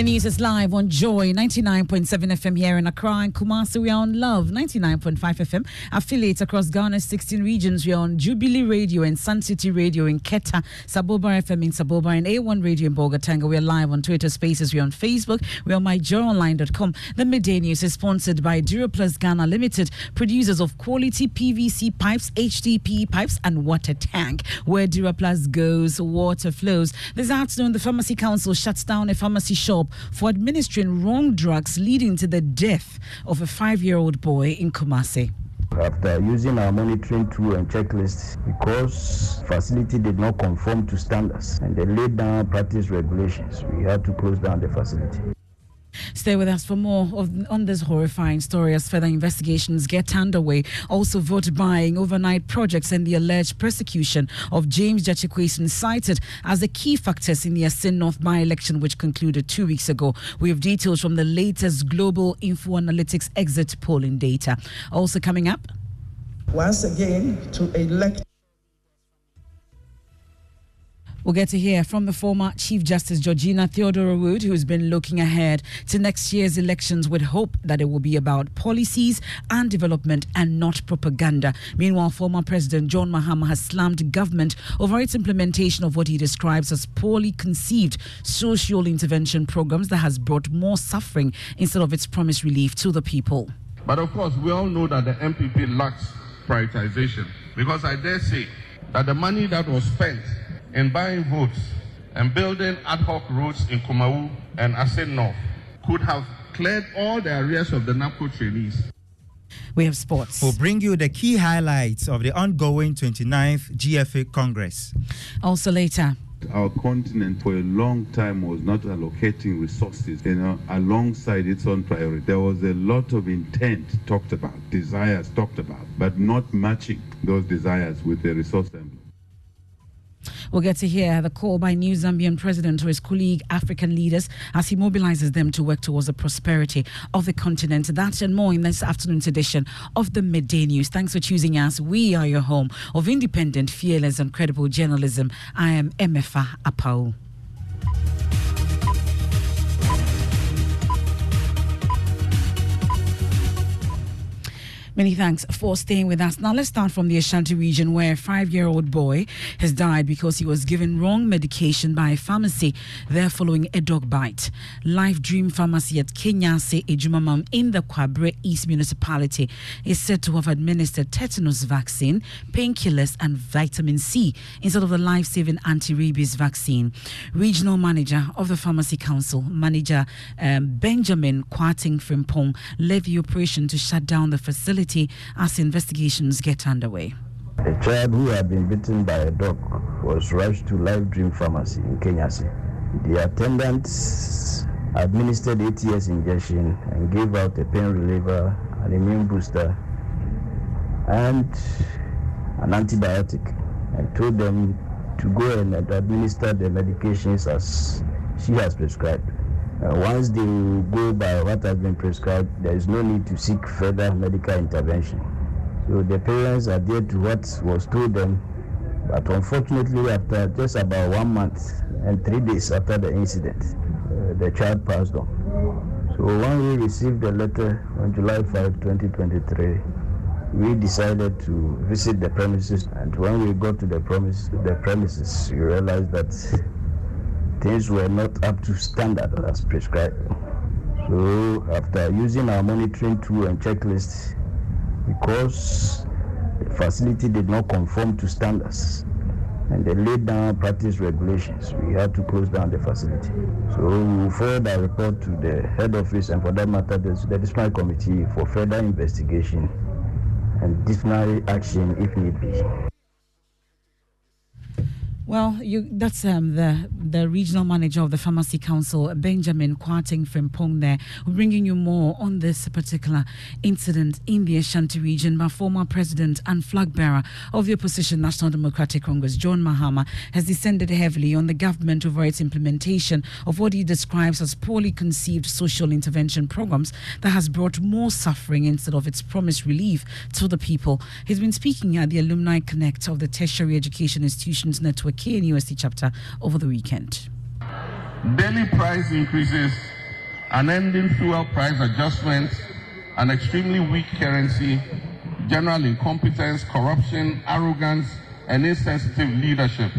The news is live on Joy 99.7 FM here in Accra and Kumasi. We are on Love 99.5 FM. Affiliates across Ghana's 16 regions. We are on Jubilee Radio and Sun City Radio in Keta, Saboba FM in Saboba, and A1 Radio in Bolgatanga. We are live on Twitter Spaces. We are on Facebook. We are on. The midday news is sponsored by Duraplast Ghana Limited, producers of quality PVC pipes, HDPE pipes, and water tank. Where Duraplast goes, water flows. This afternoon, the Pharmacy Council shuts down a pharmacy shop for administering wrong drugs, leading to the death of a five year old boy in Kumasi. After using our monitoring tool and checklist because facility did not conform to standards and they laid down practice regulations, we had to close down the facility. Stay with us for more of, on this horrifying story as further investigations get underway. Also, vote buying, overnight projects, and the alleged persecution of James Gyakye cited as the key factors in the Assin North by election, which concluded two weeks ago. We have details from the latest global info analytics exit polling data. Also, coming up. Once again, to elect We'll get to hear from the former Chief Justice Georgina Theodora Wood, who's been looking ahead to next year's elections with hope that it will be about policies and development and not propaganda. Meanwhile, former President John Mahama has slammed government over its implementation of what he describes as poorly conceived social intervention programs that has brought more suffering instead of its promised relief to the people. But of course, we all know that the NPP lacks prioritization because I dare say that the money that was spent in buying votes and building ad hoc roads in Kumawu and Assin North could have cleared all the arrears of the NABCO trainees. We have sports. We'll bring you the key highlights of the ongoing 29th GFA Congress. Also later. Our continent for a long time was not allocating resources, you know, alongside its own priority. There was a lot of intent talked about, desires talked about, but not matching those desires with the resource envelope. We'll get to hear the call by new Zambian president to his colleague African leaders as he mobilizes them to work towards the prosperity of the continent. That and more in this afternoon's edition of the Midday News. Thanks for choosing us. We are your home of independent, fearless, and credible journalism. I am Emefa Apawu. Many thanks for staying with us. Now, let's start from the Ashanti region where a five year old boy has died because he was given wrong medication by a pharmacy there following a dog bite. Life Dream Pharmacy at Kenyase Ejumamam in the Kwabre East Municipality is said to have administered tetanus vaccine, painkillers, and vitamin C instead of the life saving anti rabies vaccine. Regional manager of the Pharmacy Council, Manager um, Benjamin Kwarteng Frimpong, led the operation to shut down the facility as investigations get underway. A child who had been bitten by a dog was rushed to Life Dream Pharmacy in Kenyasi. The attendant administered ATS injection and gave out a pain reliever, an immune booster, and an antibiotic, and told them to go and administer the medications as she has prescribed. Uh, once they go by what has been prescribed, there is no need to seek further medical intervention. So the parents adhered to what was told them, but unfortunately, after just about one month and three days after the incident, uh, the child passed on. So when we received the letter on July 5, 2023, we decided to visit the premises, and when we got to the the premises, we realized that things were not up to standard as prescribed. So after using our monitoring tool and checklist, because the facility did not conform to standards and they laid down practice regulations. We had to close down the facility. So we forward our report to the head office and for that matter, the, the disciplinary committee for further investigation and disciplinary action if need be. Well, you, that's um, the the regional manager of the Pharmacy Council, Benjamin Kwarteng Frimpong there, bringing you more on this particular incident in the Ashanti region. My former president and flag bearer of the opposition National Democratic Congress, John Mahama, has descended heavily on the government over its implementation of what he describes as poorly conceived social intervention programs that has brought more suffering instead of its promised relief to the people. He's been speaking at the Alumni Connect of the Tertiary Education Institutions Network KNUST chapter over the weekend. Daily price increases, unending fuel price adjustments, an extremely weak currency, general incompetence, corruption, arrogance, and insensitive leadership,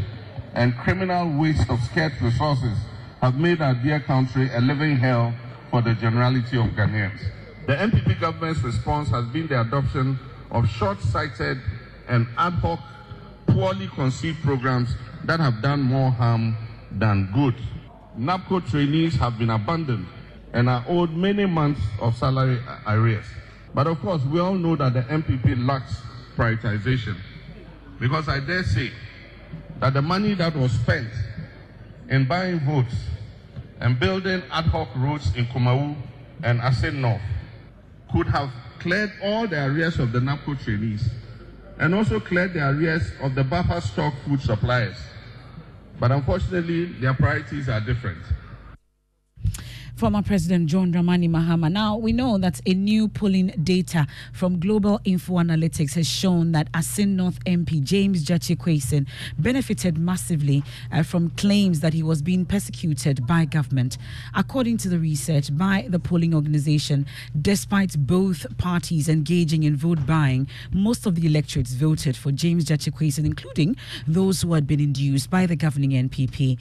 and criminal waste of scarce resources have made our dear country a living hell for the generality of Ghanaians. The NPP government's response has been the adoption of short-sighted and ad hoc, poorly conceived programs that have done more harm than good. NABCO trainees have been abandoned and are owed many months of salary arrears. But of course, we all know that the NPP lacks prioritization because I dare say that the money that was spent in buying votes and building ad hoc roads in Kumawu and Assin North could have cleared all the arrears of the NABCO trainees and also cleared the arrears of the buffer stock food suppliers. But unfortunately, their priorities are different former President John Dramani Mahama. Now, we know that a new polling data from Global Info Analytics has shown that Assin North MP James Quayson benefited massively uh, from claims that he was being persecuted by government. According to the research by the polling organization, despite both parties engaging in vote buying, most of the electorates voted for James Quayson, including those who had been induced by the governing NPP.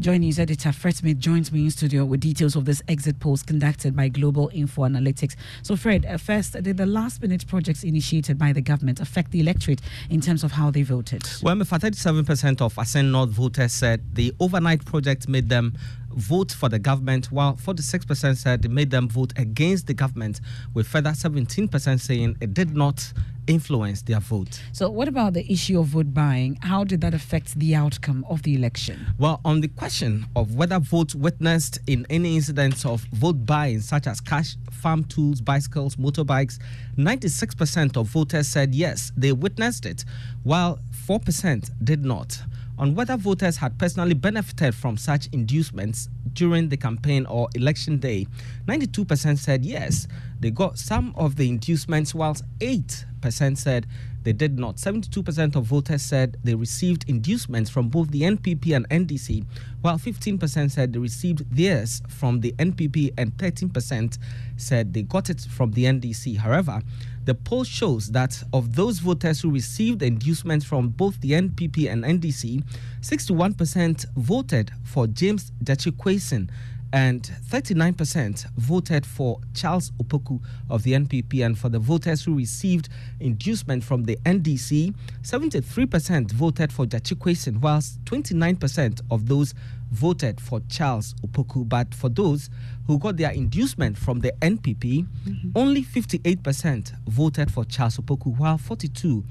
Joy News editor Fred Smith joins me in studio with details of this exit polls conducted by Global Info Analytics. So, Fred, uh, first, did the last minute projects initiated by the government affect the electorate in terms of how they voted? Well, 37% of Assin North voters said the overnight project made them vote for the government, while 46% said it made them vote against the government, with further 17% saying it did not influence their vote. So, what about the issue of vote buying? How did that affect the outcome of the election? Well, on the question of whether votes witnessed in any incidents of vote buying, such as cash, farm tools, bicycles, motorbikes, 96% of voters said yes, they witnessed it, while 4% did not on whether voters had personally benefited from such inducements during the campaign or election day. 92% said yes, they got some of the inducements, whilst 8% said they did not. 72% of voters said they received inducements from both the NPP and NDC, while 15% said they received theirs from the NPP and 13% said they got it from the NDC. However, the poll shows that of those voters who received inducements from both the NPP and NDC, 61% voted for James Quayson and 39% voted for Charles Opoku of the NPP. And for the voters who received inducement from the NDC, 73% voted for Quayson, whilst 29% of those voted for Charles Opoku. But for those who got their inducement from the NPP, mm-hmm. only 58% voted for Charles Opoku, while 42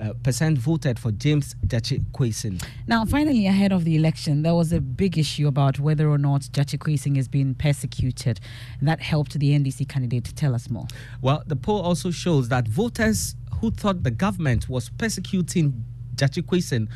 uh, percent voted for James Gyakye Quayson. Now, finally, ahead of the election, there was a big issue about whether or not Gyakye Quayson is being persecuted. That helped the NDC candidate. to Tell us more. Well, the poll also shows that voters who thought the government was persecuting Gyakye Quayson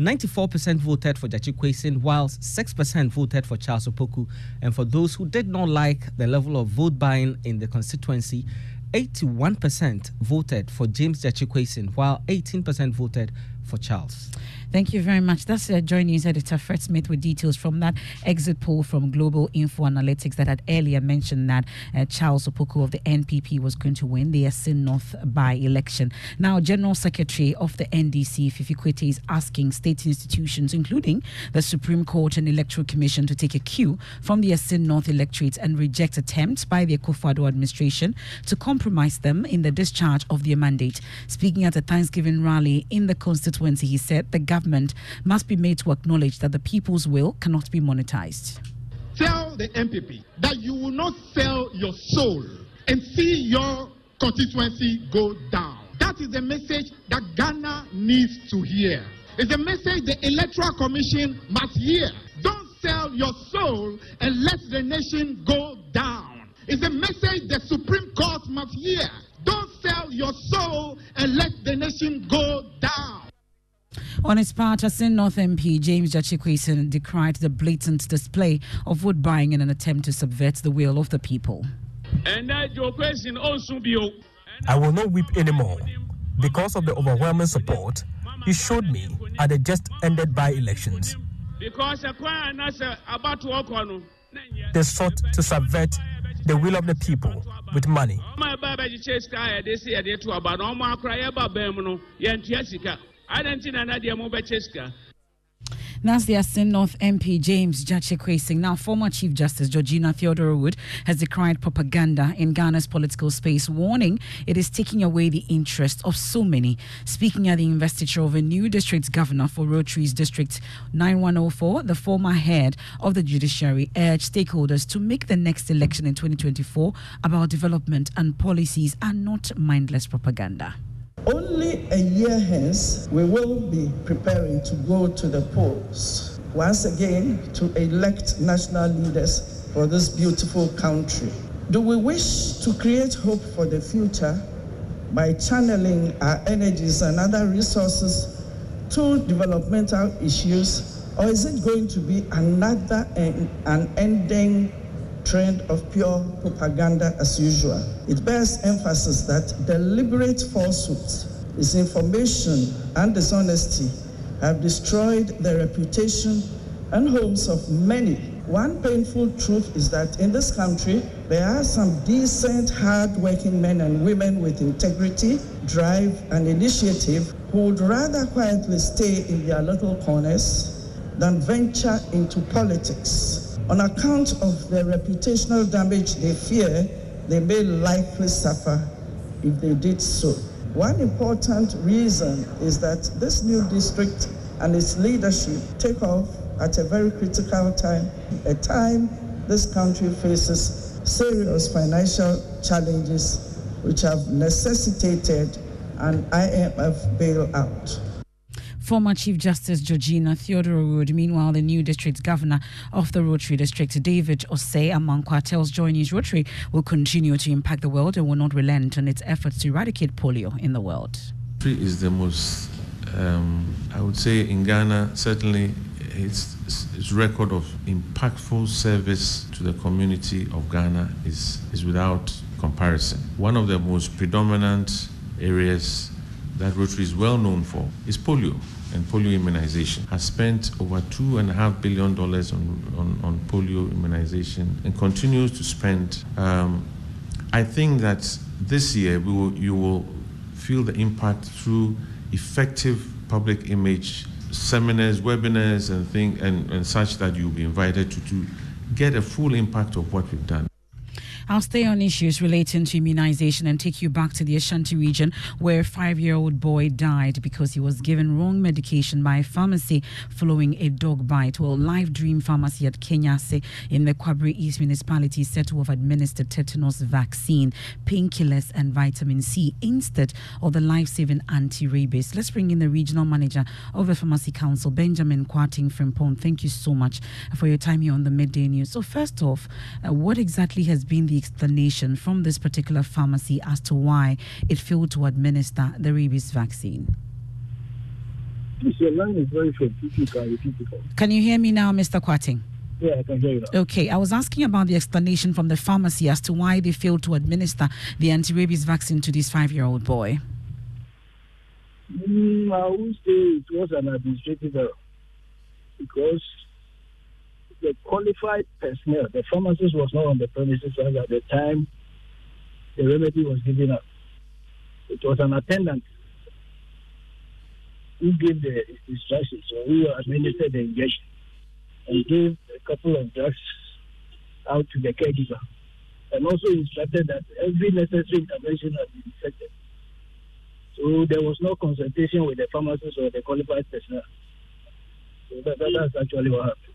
94% voted for Quayson, whilst 6% voted for Charles Opoku. And for those who did not like the level of vote buying in the constituency, 81% voted for James Quayson, while 18% voted for Charles. Thank you very much. That's uh, Joy News editor Fred Smith with details from that exit poll from Global Info Analytics that had earlier mentioned that uh, Charles Opoku of the NPP was going to win the Assin North by election. Now, General Secretary of the NDC, Fifi is asking state institutions, including the Supreme Court and Electoral Commission, to take a cue from the Assin North electorate and reject attempts by the Akufo-Addo administration to compromise them in the discharge of their mandate. Speaking at a Thanksgiving rally in the constituency, he said the government government must be made to acknowledge that the people's will cannot be monetized. Tell the NPP that you will not sell your soul and see your constituency go down. That is the message that Ghana needs to hear. It's a message the Electoral Commission must hear. Don't sell your soul and let the nation go down. It's a message the Supreme Court must hear. Don't sell your soul and let the nation go down. On his part, Assin North MP James Gyakye decried the blatant display of vote buying in an attempt to subvert the will of the people. I will not weep anymore because of the overwhelming support he showed me at the just ended by elections. They sought to subvert the will of the people with money. That's the Assin North MP James Gyakye Now, former Chief Justice Georgina Theodora Wood has decried propaganda in Ghana's political space, warning it is taking away the interest of so many. Speaking at the investiture of a new district governor for Rotary's District 9104, the former head of the judiciary urged stakeholders to make the next election in 2024 about development and policies and not mindless propaganda. Only a year hence, we will be preparing to go to the polls once again to elect national leaders for this beautiful country. Do we wish to create hope for the future by channeling our energies and other resources to developmental issues, or is it going to be another and unending trend of pure propaganda as usual. It bears emphasis that deliberate falsehoods, misinformation, and dishonesty have destroyed the reputation and homes of many. One painful truth is that in this country, there are some decent, hard-working men and women with integrity, drive, and initiative who would rather quietly stay in their little corners than venture into politics on account of the reputational damage they fear they may likely suffer if they did so. One important reason is that this new district and its leadership take off at a very critical time, a time this country faces serious financial challenges which have necessitated an IMF bailout former Chief Justice Georgina Theodora Wood. Meanwhile, the new district governor of the Rotary District, David Osei Amankwa, tells Joy Rotary will continue to impact the world and will not relent on its efforts to eradicate polio in the world. Rotary is the most, um, I would say, in Ghana, certainly its, its record of impactful service to the community of Ghana is, is without comparison. One of the most predominant areas that Rotary is well known for is polio and polio immunization, has spent over $2.5 billion on, on, on, polio immunization and continues to spend. Um, I think that this year we will, you will feel the impact through effective public image seminars, webinars, and, thing, and, and such that you'll be invited to, to get a full impact of what we've done. I'll stay on issues relating to immunization and take you back to the Ashanti region where a five year old boy died because he was given wrong medication by a pharmacy following a dog bite. Well, Live Dream Pharmacy at Kenyase in the Kwabre East municipality said to have administered tetanus vaccine, painkillers, and vitamin C instead of the life saving anti rabies. Let's bring in the regional manager of the Pharmacy Council, Benjamin Kwarteng Frimpong. Thank you so much for your time here on the Midday News. So, first off, uh, what exactly has been the explanation from this particular pharmacy as to why it failed to administer the rabies vaccine. Your line is very short. Can repeat it. Can you hear me now, Mr. Kwarteng? Yeah, I can hear you. Now. Okay, I was asking about the explanation from the pharmacy as to why they failed to administer the anti-rabies vaccine to this five-year-old boy. Mm, I would say it was an administrative error because the qualified personnel, the pharmacist was not on the premises at the time the remedy was given out. It was an attendant who gave the instructions, or who administered the injection, and gave a couple of drugs out to the caregiver, and also instructed that every necessary intervention has been effected. So there was no consultation with the pharmacist or the qualified personnel. So that, that, that's actually what happened.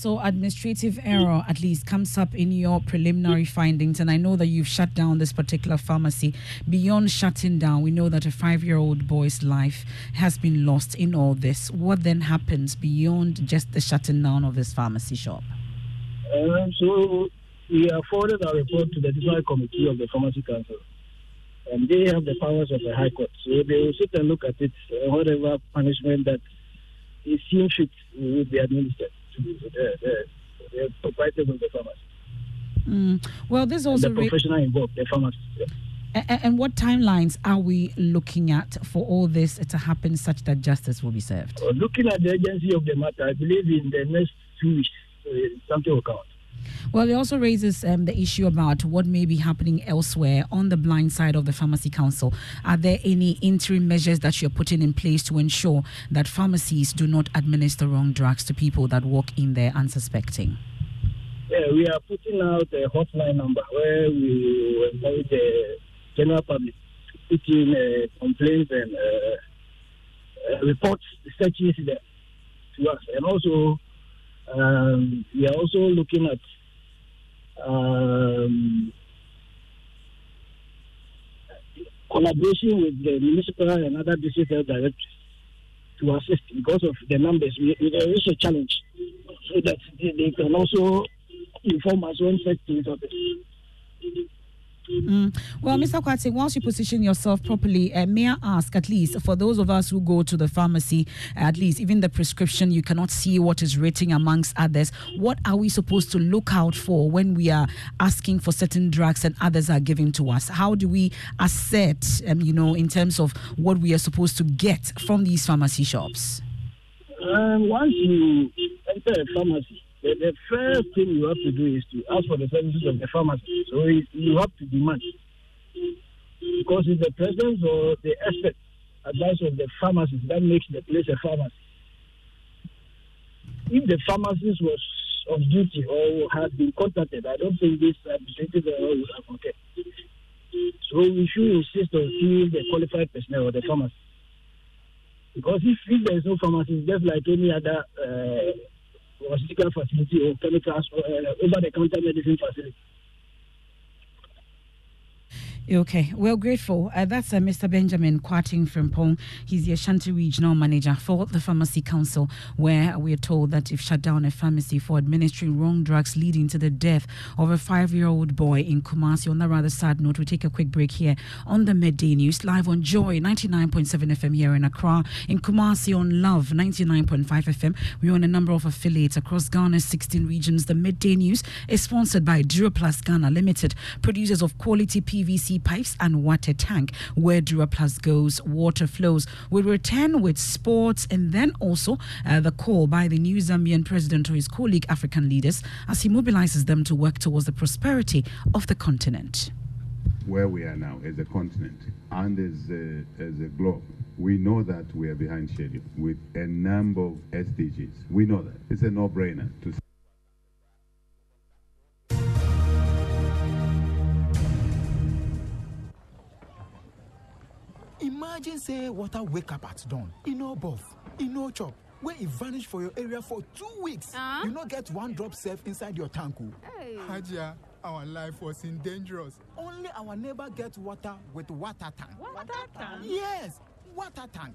So, administrative error at least comes up in your preliminary findings, and I know that you've shut down this particular pharmacy. Beyond shutting down, we know that a five year old boy's life has been lost in all this. What then happens beyond just the shutting down of this pharmacy shop? Um, so, we have forwarded our report to the Disciplinary Committee of the Pharmacy Council, and they have the powers of the High Court. So, they will sit and look at it, uh, whatever punishment that is seen fit will be administered the, the, the proprietors the pharmacy. Mm. Well, this also the professional ra- involved, the pharmacist. Yeah. And, and what timelines are we looking at for all this to happen such that justice will be served? Well, looking at the urgency of the matter, I believe in the next two weeks, uh, something will come out. Well, it also raises um, the issue about what may be happening elsewhere on the blind side of the Pharmacy Council. Are there any interim measures that you're putting in place to ensure that pharmacies do not administer wrong drugs to people that walk in there unsuspecting? Yeah, we are putting out a hotline number where we encourage the general public to put in uh, complaints and uh, uh, reports incidents to us. And also, um, we are also looking at um, collaboration with the municipal and other district health directors to assist because of the numbers. We, there is a challenge so that they, they can also inform us when such things happen. Mm. Well, Mr. Kwate, once you position yourself properly, uh, may I ask, at least for those of us who go to the pharmacy, at least even the prescription, you cannot see what is written amongst others. What are we supposed to look out for when we are asking for certain drugs and others are given to us? How do we assert, um, you know, in terms of what we are supposed to get from these pharmacy shops? Um, once you enter a pharmacy, the, the, first thing you have to do is to ask for the services of the pharmacy. So you have to demand. Because it's the presence or the expert advice of the pharmacist that makes the place a pharmacy. If the pharmacist was of duty or had been contacted, I don't think this administrative error would have occurred. So we should insist on seeing the qualified personnel or the pharmacist. Because if, if there is no pharmacist, just like any other uh, pharmaceutical facility or chemicals or uh, over-the-counter medicine facility. Okay, well, grateful. Uh, that's uh, Mr. Benjamin Kwarteng Frimpong. He's the Ashanti Regional Manager for the Pharmacy Council, where we are told that if shut down a pharmacy for administering wrong drugs leading to the death of a five year old boy in Kumasi. On that rather sad note, we take a quick break here on the Midday News, live on Joy 99.7 FM here in Accra, in Kumasi on Love 99.5 FM. We own a number of affiliates across Ghana's 16 regions. The Midday News is sponsored by Duraplast Ghana Limited, producers of quality PVC pipes and water tank. Where Duraplast goes, water flows. We return with sports and then also uh, the call by the new Zambian president to his colleague African leaders as he mobilizes them to work towards the prosperity of the continent. Where we are now as a continent and as a, as a globe, we know that we are behind schedule with a number of SDGs. We know that. It's a no-brainer to imagine say water wake up at dawn e no baff e no chop wey e vanish for your area for two weeks Uh-huh. you no get one drop sef inside your tank o. Hey. hajia our life was in dangerous only our neighbor get water with water tank. Water tank? yes water tank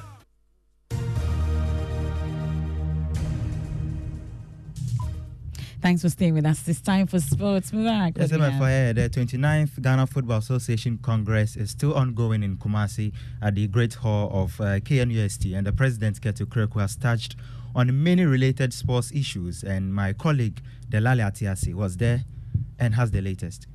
Thanks for staying with us. It's time for sports. Mubarak. Yes, we the 29th Ghana Football Association Congress is still ongoing in Kumasi at the Great Hall of uh, KNUST, and the president, Kurt Okraku, has touched on many related sports issues. And my colleague, Delali Atiasi, was there and has the latest.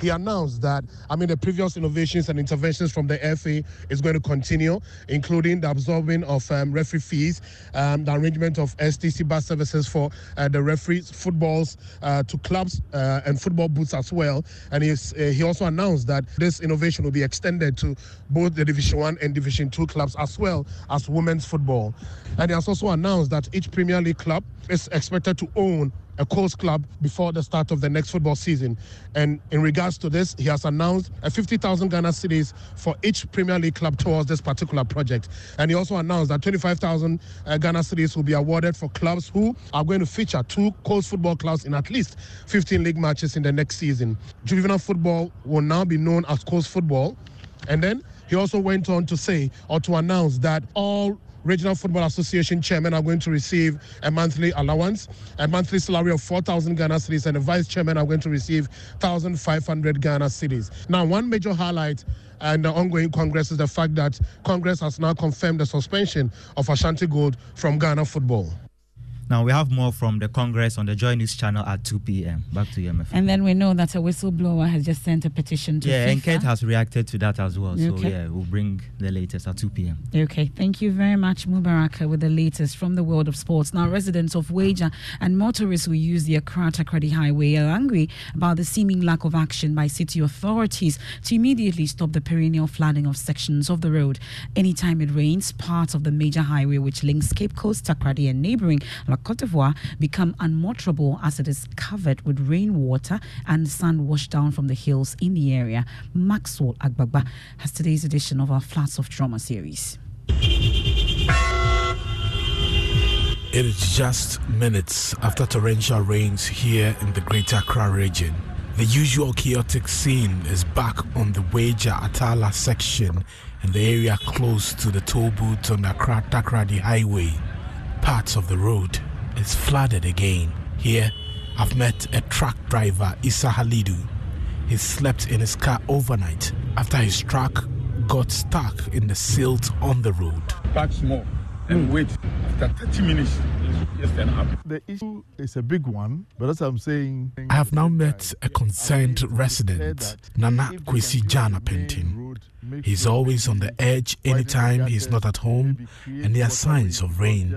He announced that, I mean, the previous innovations and interventions from the FA is going to continue, including the absorbing of um, referee fees, um, the arrangement of STC bus services for uh, the referees, footballs uh, to clubs uh, and football boots as well. And uh, he also announced that this innovation will be extended to both the Division 1 and Division 2 clubs as well as women's football. And he has also announced that each Premier League club is expected to own a colts club before the start of the next football season. And in regards to this, he has announced a 50,000 Ghana cedis for each Premier League club towards this particular project. And he also announced that 25,000 uh, Ghana cedis will be awarded for clubs who are going to feature two colts football clubs in at least 15 league matches in the next season. Juvenile football will now be known as colts football. And then he also went on to say or to announce that all Regional Football Association chairmen are going to receive a monthly allowance, a monthly salary of 4,000 Ghana cedis, and the vice chairman are going to receive 1,500 Ghana cedis. Now, one major highlight and the ongoing Congress is the fact that Congress has now confirmed the suspension of Ashanti Gold from Ghana football. Now we have more from the Congress on the Joy News channel at 2 p.m. Back to you, MF. And then we know that a whistleblower has just sent a petition to Yeah, FIFA. and Kate has reacted to that as well. Okay. So yeah, we'll bring the latest at 2 p.m. Okay, thank you very much, Mubaraka, with the latest from the world of sports. Now, residents of Weija and motorists who use the Accra Takoradi Highway are angry about the seeming lack of action by city authorities to immediately stop the perennial flooding of sections of the road. Anytime it rains, parts of the major highway which links Cape Coast, Takoradi, and neighboring La Cote d'Ivoire become unmotorable as it is covered with rainwater and sand washed down from the hills in the area. Maxwell Agbagba has today's edition of our Flats of Trauma series. It is just minutes after torrential rains here in the Greater Accra region. The usual chaotic scene is back on the Weija Atala section in the area close to the on the Accra Takoradi Highway. Parts of the road is flooded again. Here, I've met a truck driver, Issa Halidu. He slept in his car overnight after his truck got stuck in the silt on the road. Back small and hmm. wait. After 30 minutes, it's just an. The issue is a big one, but as I'm saying, I have now met a concerned resident, Nana Kwesi Jana Pentin. He's always on the edge anytime he's not at home and there are signs of rain.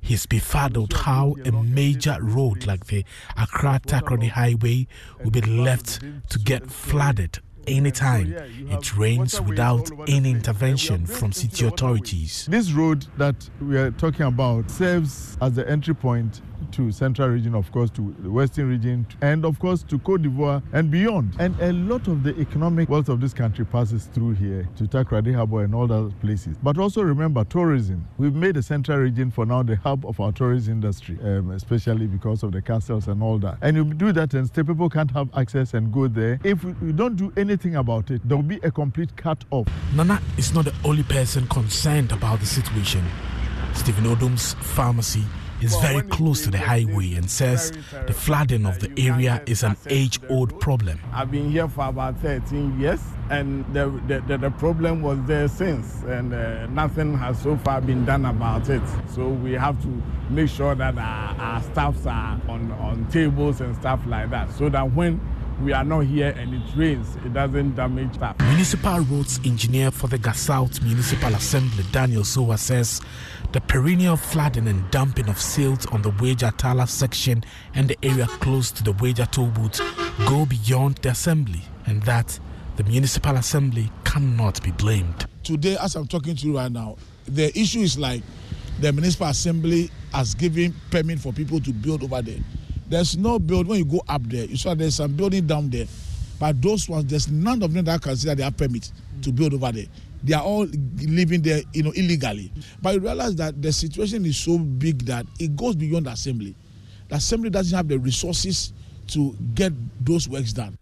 He's befuddled how a major road like the Accra Takoradi Highway will be left to get flooded anytime it rains without any intervention from city authorities. This road that we are talking about serves as the entry point to central region, of course, to the western region, and of course to Cote d'Ivoire and beyond. And a lot of the economic wealth of this country passes through here to Takoradi Harbour and all those places. But also remember tourism. We've made the central region for now the hub of our tourism industry, um, especially because of the castles and all that. And you do that and still people can't have access and go there. If we, we don't do anything about it, there will be a complete cut off. Nana is not the only person concerned about the situation. Stephen Odom's pharmacy is very close to the highway and says the flooding of the area is an age old problem. I've been here for about 13 years, and the, the, the, the problem was there since, and uh, nothing has so far been done about it. So we have to make sure that our, our staffs are on, on tables and stuff like that, so that when we are not here and it rains, it doesn't damage stuff. Municipal roads engineer for the Ga South Municipal Assembly, Daniel Sowa, says the perennial flooding and dumping of silt on the Weija Tala section and the area close to the Weija toll go beyond the assembly and that the municipal assembly cannot be blamed. Today, as I'm talking to you right now, the issue is like the municipal assembly has given permit for people to build over there. There's no build when you go up there. You saw there's some building down there, but those ones there's none of them that that they have permit to build over there. They are all living there, you know, illegally. But you realize that the situation is so big that it goes beyond the assembly. The assembly doesn't have the resources to get those works done.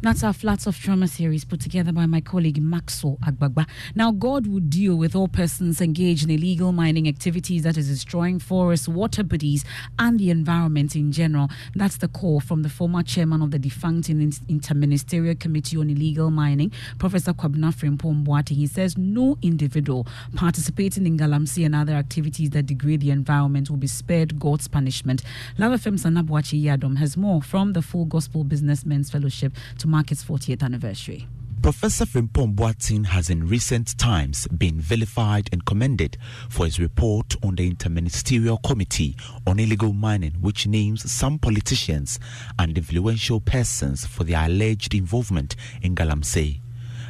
That's our Flats of Trauma series put together by my colleague Maxo Agbagba. Now, God will deal with all persons engaged in illegal mining activities that is destroying forests, water bodies, and the environment in general. That's the call from the former chairman of the defunct Interministerial Committee on Illegal Mining, Professor Kwabena Frimpong Boateng. He says no individual participating in Galamsey and other activities that degrade the environment will be spared God's punishment. Love FM Sanabwachi Yadom has more from the Full Gospel Businessmen's Fellowship to mark its 40th anniversary. Professor Frimpong Boateng has in recent times been vilified and commended for his report on the Interministerial Committee on Illegal Mining, which names some politicians and influential persons for their alleged involvement in Galamsey.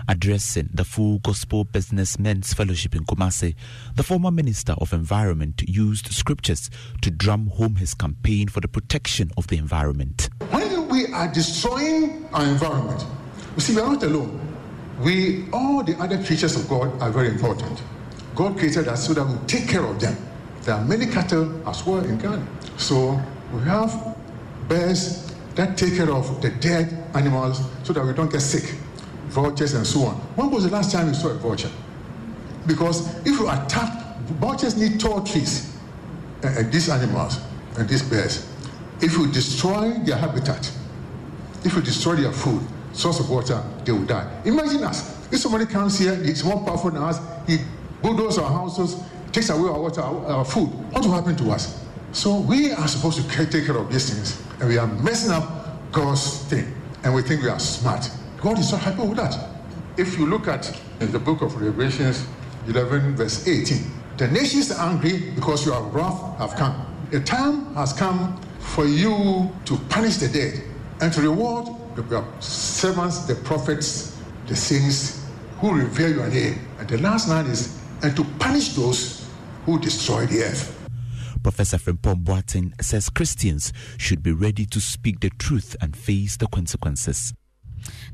Addressing the Full Gospel Businessmen's Fellowship in Kumasi, the former Minister of Environment used scriptures to drum home his campaign for the protection of the environment. When we are destroying our environment, you see, we are not alone. We, all the other creatures of God are very important. God created us so that we take care of them. There are many cattle as well in Ghana. So we have bears that take care of the dead animals so that we don't get sick vultures and so on. When was the last time you saw a vulture? Because if you attack, vultures need tall trees, and, and these animals and these bears. If you destroy their habitat, if you destroy their food, source of water, they will die. Imagine us. If somebody comes here, he's more powerful than us, he bulldozes our houses, takes away our water, our, our food. What will happen to us? So we are supposed to take care of these things, and we are messing up God's thing, and we think we are smart. God is not happy with that. If you look at the book of Revelations 11, verse 18, the nations are angry because your wrath have come. The time has come for you to punish the dead and to reward the servants, the prophets, the saints who revere your name. And the last line is, and to punish those who destroy the earth. Professor Frimpong Boateng says Christians should be ready to speak the truth and face the consequences.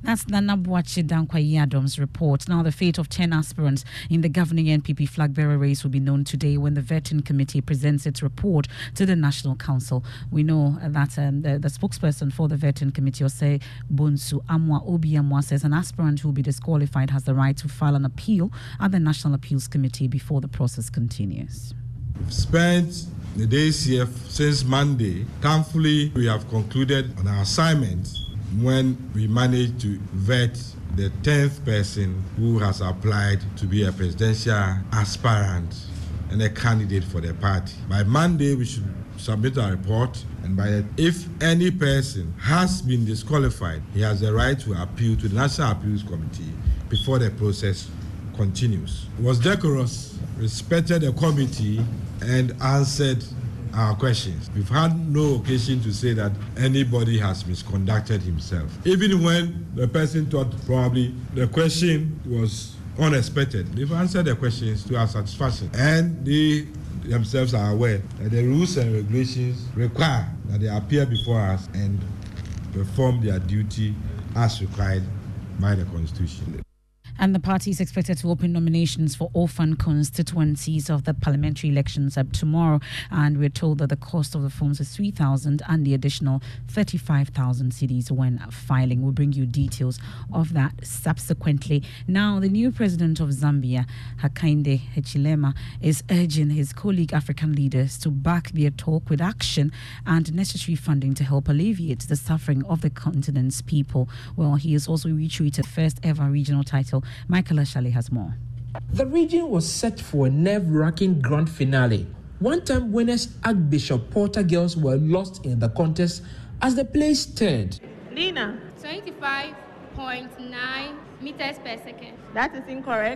That's Nana Boakye Dankwa Adams report. Now, the fate of 10 aspirants in the governing NPP flag bearer race will be known today when the vetting committee presents its report to the National Council. We know that um, the, the, spokesperson for the vetting committee, Ose Bonsu Amwa Obi Amwa, says an aspirant who will be disqualified has the right to file an appeal at the National Appeals Committee before the process continues. We've spent the days here since Monday. Thankfully, we have concluded on our assignment when we managed to vet the 10th person who has applied to be a presidential aspirant and a candidate for the party. By Monday, we should submit a report, and by that, if any person has been disqualified, he has the right to appeal to the National Appeals Committee before the process continues. Was decorous, respected the committee, and answered our questions. We've had no occasion to say that anybody has misconducted himself. Even when the person thought probably the question was unexpected, they've answered the questions to our satisfaction. And they themselves are aware that the rules and regulations require that they appear before us and perform their duty as required by the Constitution. And the party is expected to open nominations for all orphan constituencies of the parliamentary elections up tomorrow. And we're told that the cost of the forms is 3,000 and the additional 35,000 cedis when filing. We'll bring you details of that subsequently. Now, the new president of Zambia, Hakainde Hichilema, is urging his colleague African leaders to back their talk with action and necessary funding to help alleviate the suffering of the continent's people. Well, he has also reiterated first ever regional title Michael Ashali has more. The region was set for a nerve wracking grand finale. One time winners Archbishop Porter girls were lost in the contest as the play stirred. Lina, 25.9 meters per second. That is incorrect.